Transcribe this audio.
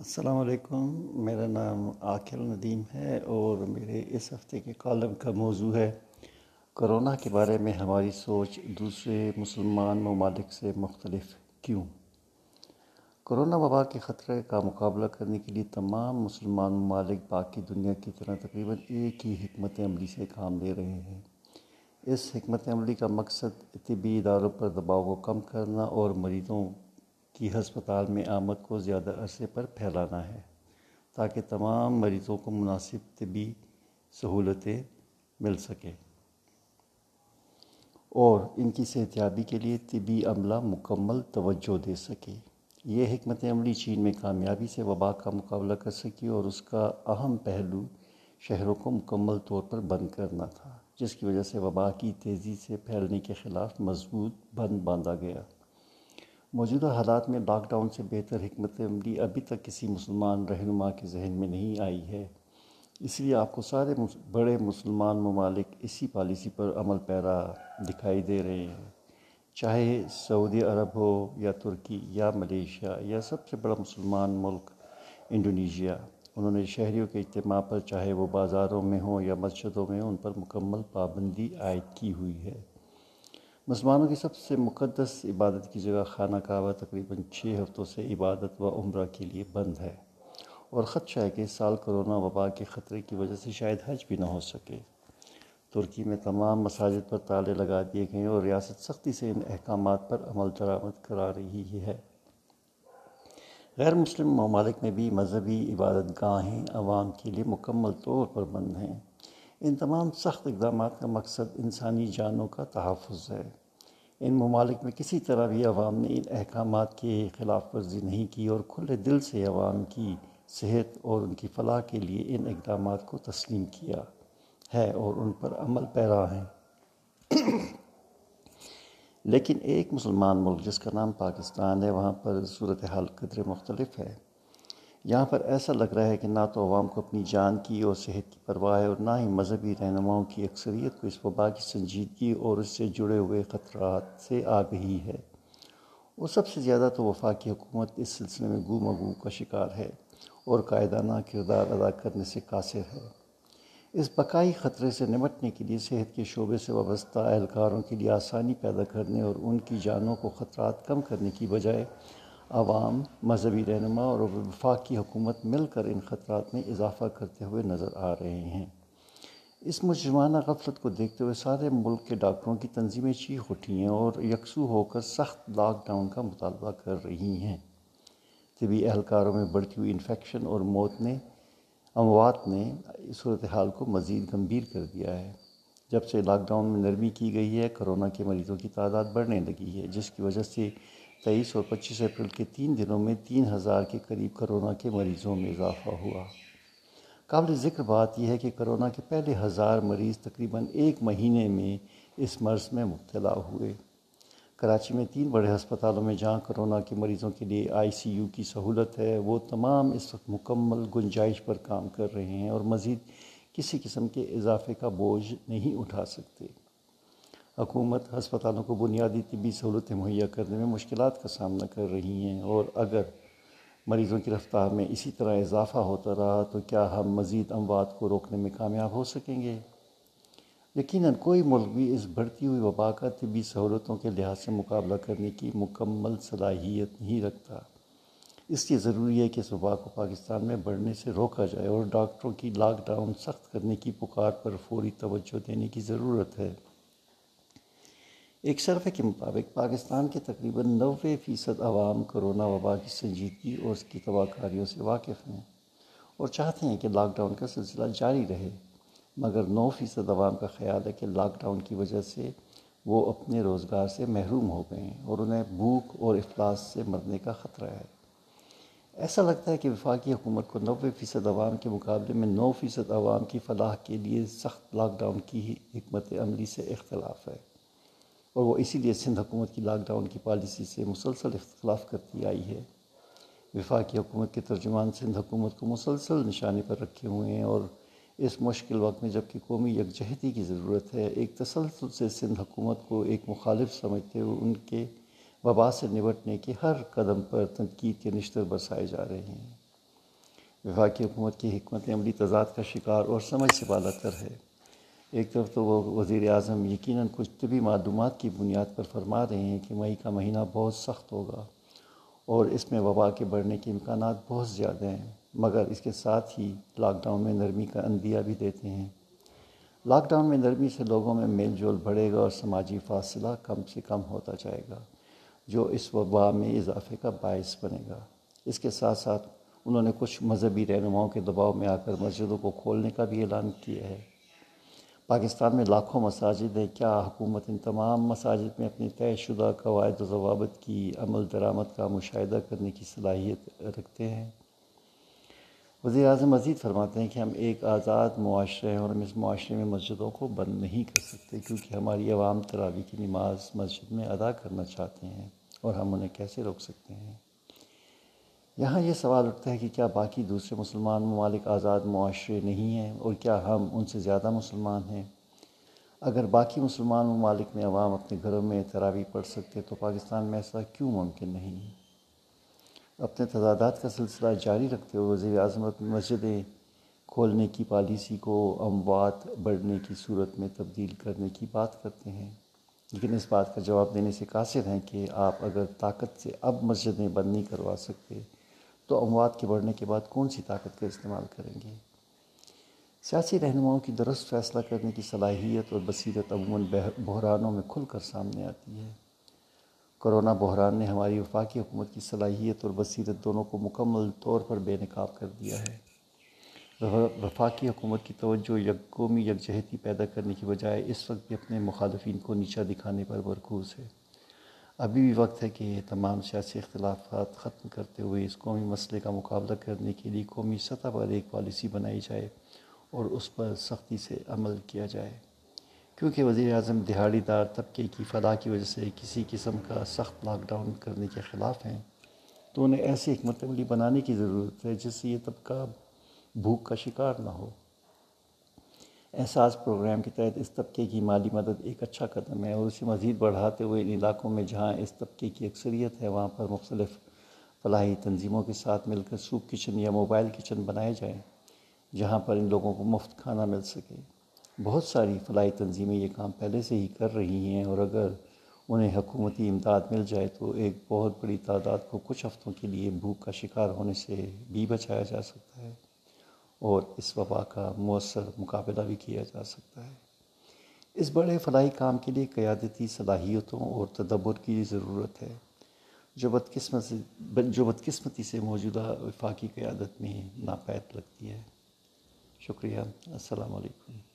السلام علیکم، میرا نام عاقل ندیم ہے اور میرے اس ہفتے کے کالم کا موضوع ہے کرونا کے بارے میں ہماری سوچ دوسرے مسلمان ممالک سے مختلف کیوں؟ کرونا وبا کے خطرے کا مقابلہ کرنے کے لیے تمام مسلمان ممالک باقی دنیا کی طرح تقریباً ایک ہی حکمت عملی سے کام لے رہے ہیں۔ اس حکمت عملی کا مقصد طبی اداروں پر دباؤ کو کم کرنا اور مریضوں کی ہسپتال میں آمد کو زیادہ عرصے پر پھیلانا ہے تاکہ تمام مریضوں کو مناسب طبی سہولتیں مل سکیں۔ اور ان کی صحتیابی کے لیے طبی عملہ مکمل توجہ دے سکے۔ یہ حکمت عملی چین میں کامیابی سے وبا کا مقابلہ کر سکی اور اس کا اہم پہلو شہروں کو مکمل طور پر بند کرنا تھا، جس کی وجہ سے وبا کی تیزی سے پھیلنے کے خلاف مضبوط بند باندھا گیا۔ موجودہ حالات میں لاک ڈاؤن سے بہتر حکمت عملی ابھی تک کسی مسلمان رہنما کے ذہن میں نہیں آئی ہے۔ اس لیے آپ کو سارے بڑے مسلمان ممالک اسی پالیسی پر عمل پیرا دکھائی دے رہے ہیں۔ چاہے سعودی عرب ہو یا ترکی یا ملیشیا یا سب سے بڑا مسلمان ملک انڈونیشیا، انہوں نے شہریوں کے اجتماع پر چاہے وہ بازاروں میں ہوں یا مسجدوں میں ہوں، ان پر مکمل پابندی عائد کی ہوئی ہے۔ مسلمانوں کی سب سے مقدس عبادت کی جگہ خانہ کعبہ تقریباً چھ ہفتوں سے عبادت و عمرہ کے لیے بند ہے اور خدشہ ہے کہ اس سال کرونا وبا کے خطرے کی وجہ سے شاید حج بھی نہ ہو سکے۔ ترکی میں تمام مساجد پر تالے لگا دیے گئے اور ریاست سختی سے ان احکامات پر عمل درآمد کرا رہی ہے۔ غیر مسلم ممالک میں بھی مذہبی عبادت گاہیں عوام کے لیے مکمل طور پر بند ہیں۔ ان تمام سخت اقدامات کا مقصد انسانی جانوں کا تحفظ ہے۔ ان ممالک میں کسی طرح بھی عوام نے ان احکامات کی خلاف ورزی نہیں کی اور کھلے دل سے عوام کی صحت اور ان کی فلاح کے لیے ان اقدامات کو تسلیم کیا ہے اور ان پر عمل پیرا ہیں۔ لیکن ایک مسلمان ملک جس کا نام پاکستان ہے، وہاں پر صورتحال قدر مختلف ہے۔ یہاں پر ایسا لگ رہا ہے کہ نہ تو عوام کو اپنی جان کی اور صحت کی پرواہ ہے اور نہ ہی مذہبی رہنماؤں کی اکثریت کو اس وبا کی سنجیدگی اور اس سے جڑے ہوئے خطرات سے آگہی ہے۔ اور سب سے زیادہ تو وفاقی حکومت اس سلسلے میں گو مگو کا شکار ہے اور قائدانہ کردار ادا کرنے سے قاصر ہے۔ اس بقائی خطرے سے نمٹنے کے لیے صحت کے شعبے سے وابستہ اہلکاروں کے لیے آسانی پیدا کرنے اور ان کی جانوں کو خطرات کم کرنے کی بجائے عوام، مذہبی رہنما اور وفاق کی حکومت مل کر ان خطرات میں اضافہ کرتے ہوئے نظر آ رہے ہیں۔ اس مجرمانہ غفلت کو دیکھتے ہوئے سارے ملک کے ڈاکٹروں کی تنظیمیں چیخ اٹھی ہیں اور یکسو ہو کر سخت لاک ڈاؤن کا مطالبہ کر رہی ہیں۔ طبی اہلکاروں میں بڑھتی ہوئی انفیکشن اور موت نے، اموات نے صورتحال کو مزید گمبھیر کر دیا ہے۔ جب سے لاک ڈاؤن میں نرمی کی گئی ہے، کرونا کے مریضوں کی تعداد بڑھنے لگی ہے، جس کی وجہ سے تیئیس اور پچیس اپریل کے تین دنوں میں تین ہزار کے قریب کرونا کے مریضوں میں اضافہ ہوا۔ قابل ذکر بات یہ ہے کہ کرونا کے پہلے ہزار مریض تقریباً ایک مہینے میں اس مرض میں مبتلا ہوئے۔ کراچی میں تین بڑے ہسپتالوں میں جہاں کرونا کے مریضوں کے لیے آئی سی یو کی سہولت ہے، وہ تمام اس وقت مکمل گنجائش پر کام کر رہے ہیں اور مزید کسی قسم کے اضافے کا بوجھ نہیں اٹھا سکتے۔ حکومت ہسپتالوں کو بنیادی طبی سہولتیں مہیا کرنے میں مشکلات کا سامنا کر رہی ہیں اور اگر مریضوں کی رفتار میں اسی طرح اضافہ ہوتا رہا تو کیا ہم مزید اموات کو روکنے میں کامیاب ہو سکیں گے؟ یقیناً کوئی ملک بھی اس بڑھتی ہوئی وبا کا طبی سہولتوں کے لحاظ سے مقابلہ کرنے کی مکمل صلاحیت نہیں رکھتا۔ اس لیے ضروری ہے کہ اس وبا کو پاکستان میں بڑھنے سے روکا جائے اور ڈاکٹروں کی لاک ڈاؤن سخت کرنے کی پکار پر فوری توجہ دینے کی ضرورت ہے۔ ایک سروے کے مطابق پاکستان کے تقریباً نوے فیصد عوام کرونا وبا کی سنجیدگی اور اس کی تباہ کاریوں سے واقف ہیں اور چاہتے ہیں کہ لاک ڈاؤن کا سلسلہ جاری رہے۔ مگر نو فیصد عوام کا خیال ہے کہ لاک ڈاؤن کی وجہ سے وہ اپنے روزگار سے محروم ہو گئے ہیں اور انہیں بھوک اور افلاس سے مرنے کا خطرہ ہے۔ ایسا لگتا ہے کہ وفاقی حکومت کو نوے فیصد عوام کے مقابلے میں نو فیصد عوام کی فلاح کے لیے سخت لاک ڈاؤن کی ہی حکمت عملی سے اختلاف ہے۔ اور وہ اسی لیے سندھ حکومت کی لاک ڈاؤن کی پالیسی سے مسلسل اختلاف کرتی آئی ہے۔ وفاقی حکومت کے ترجمان سندھ حکومت کو مسلسل نشانے پر رکھے ہوئے ہیں اور اس مشکل وقت میں جبکہ قومی یکجہتی کی ضرورت ہے، ایک تسلسل سے سندھ حکومت کو ایک مخالف سمجھتے ہوئے ان کے وبا سے نمٹنے کے ہر قدم پر تنقید کے نشتر برسائے جا رہے ہیں۔ وفاقی حکومت کی حکمت عملی تضاد کا شکار اور سمجھ سے بالا تر ہے۔ ایک طرف تو وہ وزیر اعظم یقیناً کچھ طبی معلومات کی بنیاد پر فرما رہے ہیں کہ مئی کا مہینہ بہت سخت ہوگا اور اس میں وبا کے بڑھنے کے امکانات بہت زیادہ ہیں، مگر اس کے ساتھ ہی لاک ڈاؤن میں نرمی کا اندیہ بھی دیتے ہیں۔ لاک ڈاؤن میں نرمی سے لوگوں میں میل جول بڑھے گا اور سماجی فاصلہ کم سے کم ہوتا جائے گا، جو اس وبا میں اضافے کا باعث بنے گا۔ اس کے ساتھ ساتھ انہوں نے کچھ مذہبی رہنماؤں کے دباؤ میں آ کر مسجدوں کو کھولنے کا بھی اعلان کیا ہے۔ پاکستان میں لاکھوں مساجد ہیں۔ کیا حکومت ان تمام مساجد میں اپنی طے شدہ قواعد و ضوابط کی عمل درآمد کا مشاہدہ کرنے کی صلاحیت رکھتے ہیں؟ وزیر اعظم مزید فرماتے ہیں کہ ہم ایک آزاد معاشرے ہیں اور ہم اس معاشرے میں مسجدوں کو بند نہیں کر سکتے کیونکہ ہماری عوام تراوی کی نماز مسجد میں ادا کرنا چاہتے ہیں اور ہم انہیں کیسے روک سکتے ہیں؟ یہاں یہ سوال اٹھتا ہے کہ کیا باقی دوسرے مسلمان ممالک آزاد معاشرے نہیں ہیں اور کیا ہم ان سے زیادہ مسلمان ہیں؟ اگر باقی مسلمان ممالک میں عوام اپنے گھروں میں تراوی پڑھ سکتے تو پاکستان میں ایسا کیوں ممکن نہیں؟ اپنے تضادات کا سلسلہ جاری رکھتے ہوئے وزیر اعظم مسجدیں کھولنے کی پالیسی کو اموات بڑھنے کی صورت میں تبدیل کرنے کی بات کرتے ہیں۔ لیکن اس بات کا جواب دینے سے قاصر ہیں کہ آپ اگر طاقت سے اب مسجدیں بند نہیں کروا سکتے تو اموات کے بڑھنے کے بعد کون سی طاقت کا استعمال کریں گے؟ سیاسی رہنماؤں کی درست فیصلہ کرنے کی صلاحیت اور بصیرت عموماً بحرانوں میں کھل کر سامنے آتی ہے۔ کرونا بحران نے ہماری وفاقی حکومت کی صلاحیت اور بصیرت دونوں کو مکمل طور پر بے نقاب کر دیا ہے۔ وفاقی حکومت کی توجہ یک قومی یکجہتی پیدا کرنے کی بجائے اس وقت بھی اپنے مخالفین کو نیچا دکھانے پر مرکوز ہے۔ ابھی بھی وقت ہے کہ یہ تمام سیاسی اختلافات ختم کرتے ہوئے اس قومی مسئلے کا مقابلہ کرنے کے لیے قومی سطح پر ایک پالیسی بنائی جائے اور اس پر سختی سے عمل کیا جائے۔ کیونکہ وزیر اعظم دہاڑی دار طبقے کی فلاح کی وجہ سے کسی قسم کا سخت لاک ڈاؤن کرنے کے خلاف ہیں، تو انہیں ایسی حکمت عملی بنانے کی ضرورت ہے جس سے یہ طبقہ بھوک کا شکار نہ ہو۔ احساس پروگرام کے تحت اس طبقے کی مالی مدد ایک اچھا قدم ہے اور اسے مزید بڑھاتے ہوئے ان علاقوں میں جہاں اس طبقے کی اکثریت ہے، وہاں پر مختلف فلاحی تنظیموں کے ساتھ مل کر سوپ کچن یا موبائل کچن بنائے جائیں، جہاں پر ان لوگوں کو مفت کھانا مل سکے۔ بہت ساری فلاحی تنظیمیں یہ کام پہلے سے ہی کر رہی ہیں اور اگر انہیں حکومتی امداد مل جائے تو ایک بہت بڑی تعداد کو کچھ ہفتوں کے لیے بھوک کا شکار ہونے سے بھی بچایا جا سکتا ہے۔ اور اس وبا کا مؤثر مقابلہ بھی کیا جا سکتا ہے۔ اس بڑے فلاحی کام کے لیے قیادتی صلاحیتوں اور تدبر کی ضرورت ہے۔ جو بدقسمت جو بدقسمتی سے موجودہ وفاقی قیادت میں ناپید لگتی ہے۔ شکریہ۔ السلام علیکم۔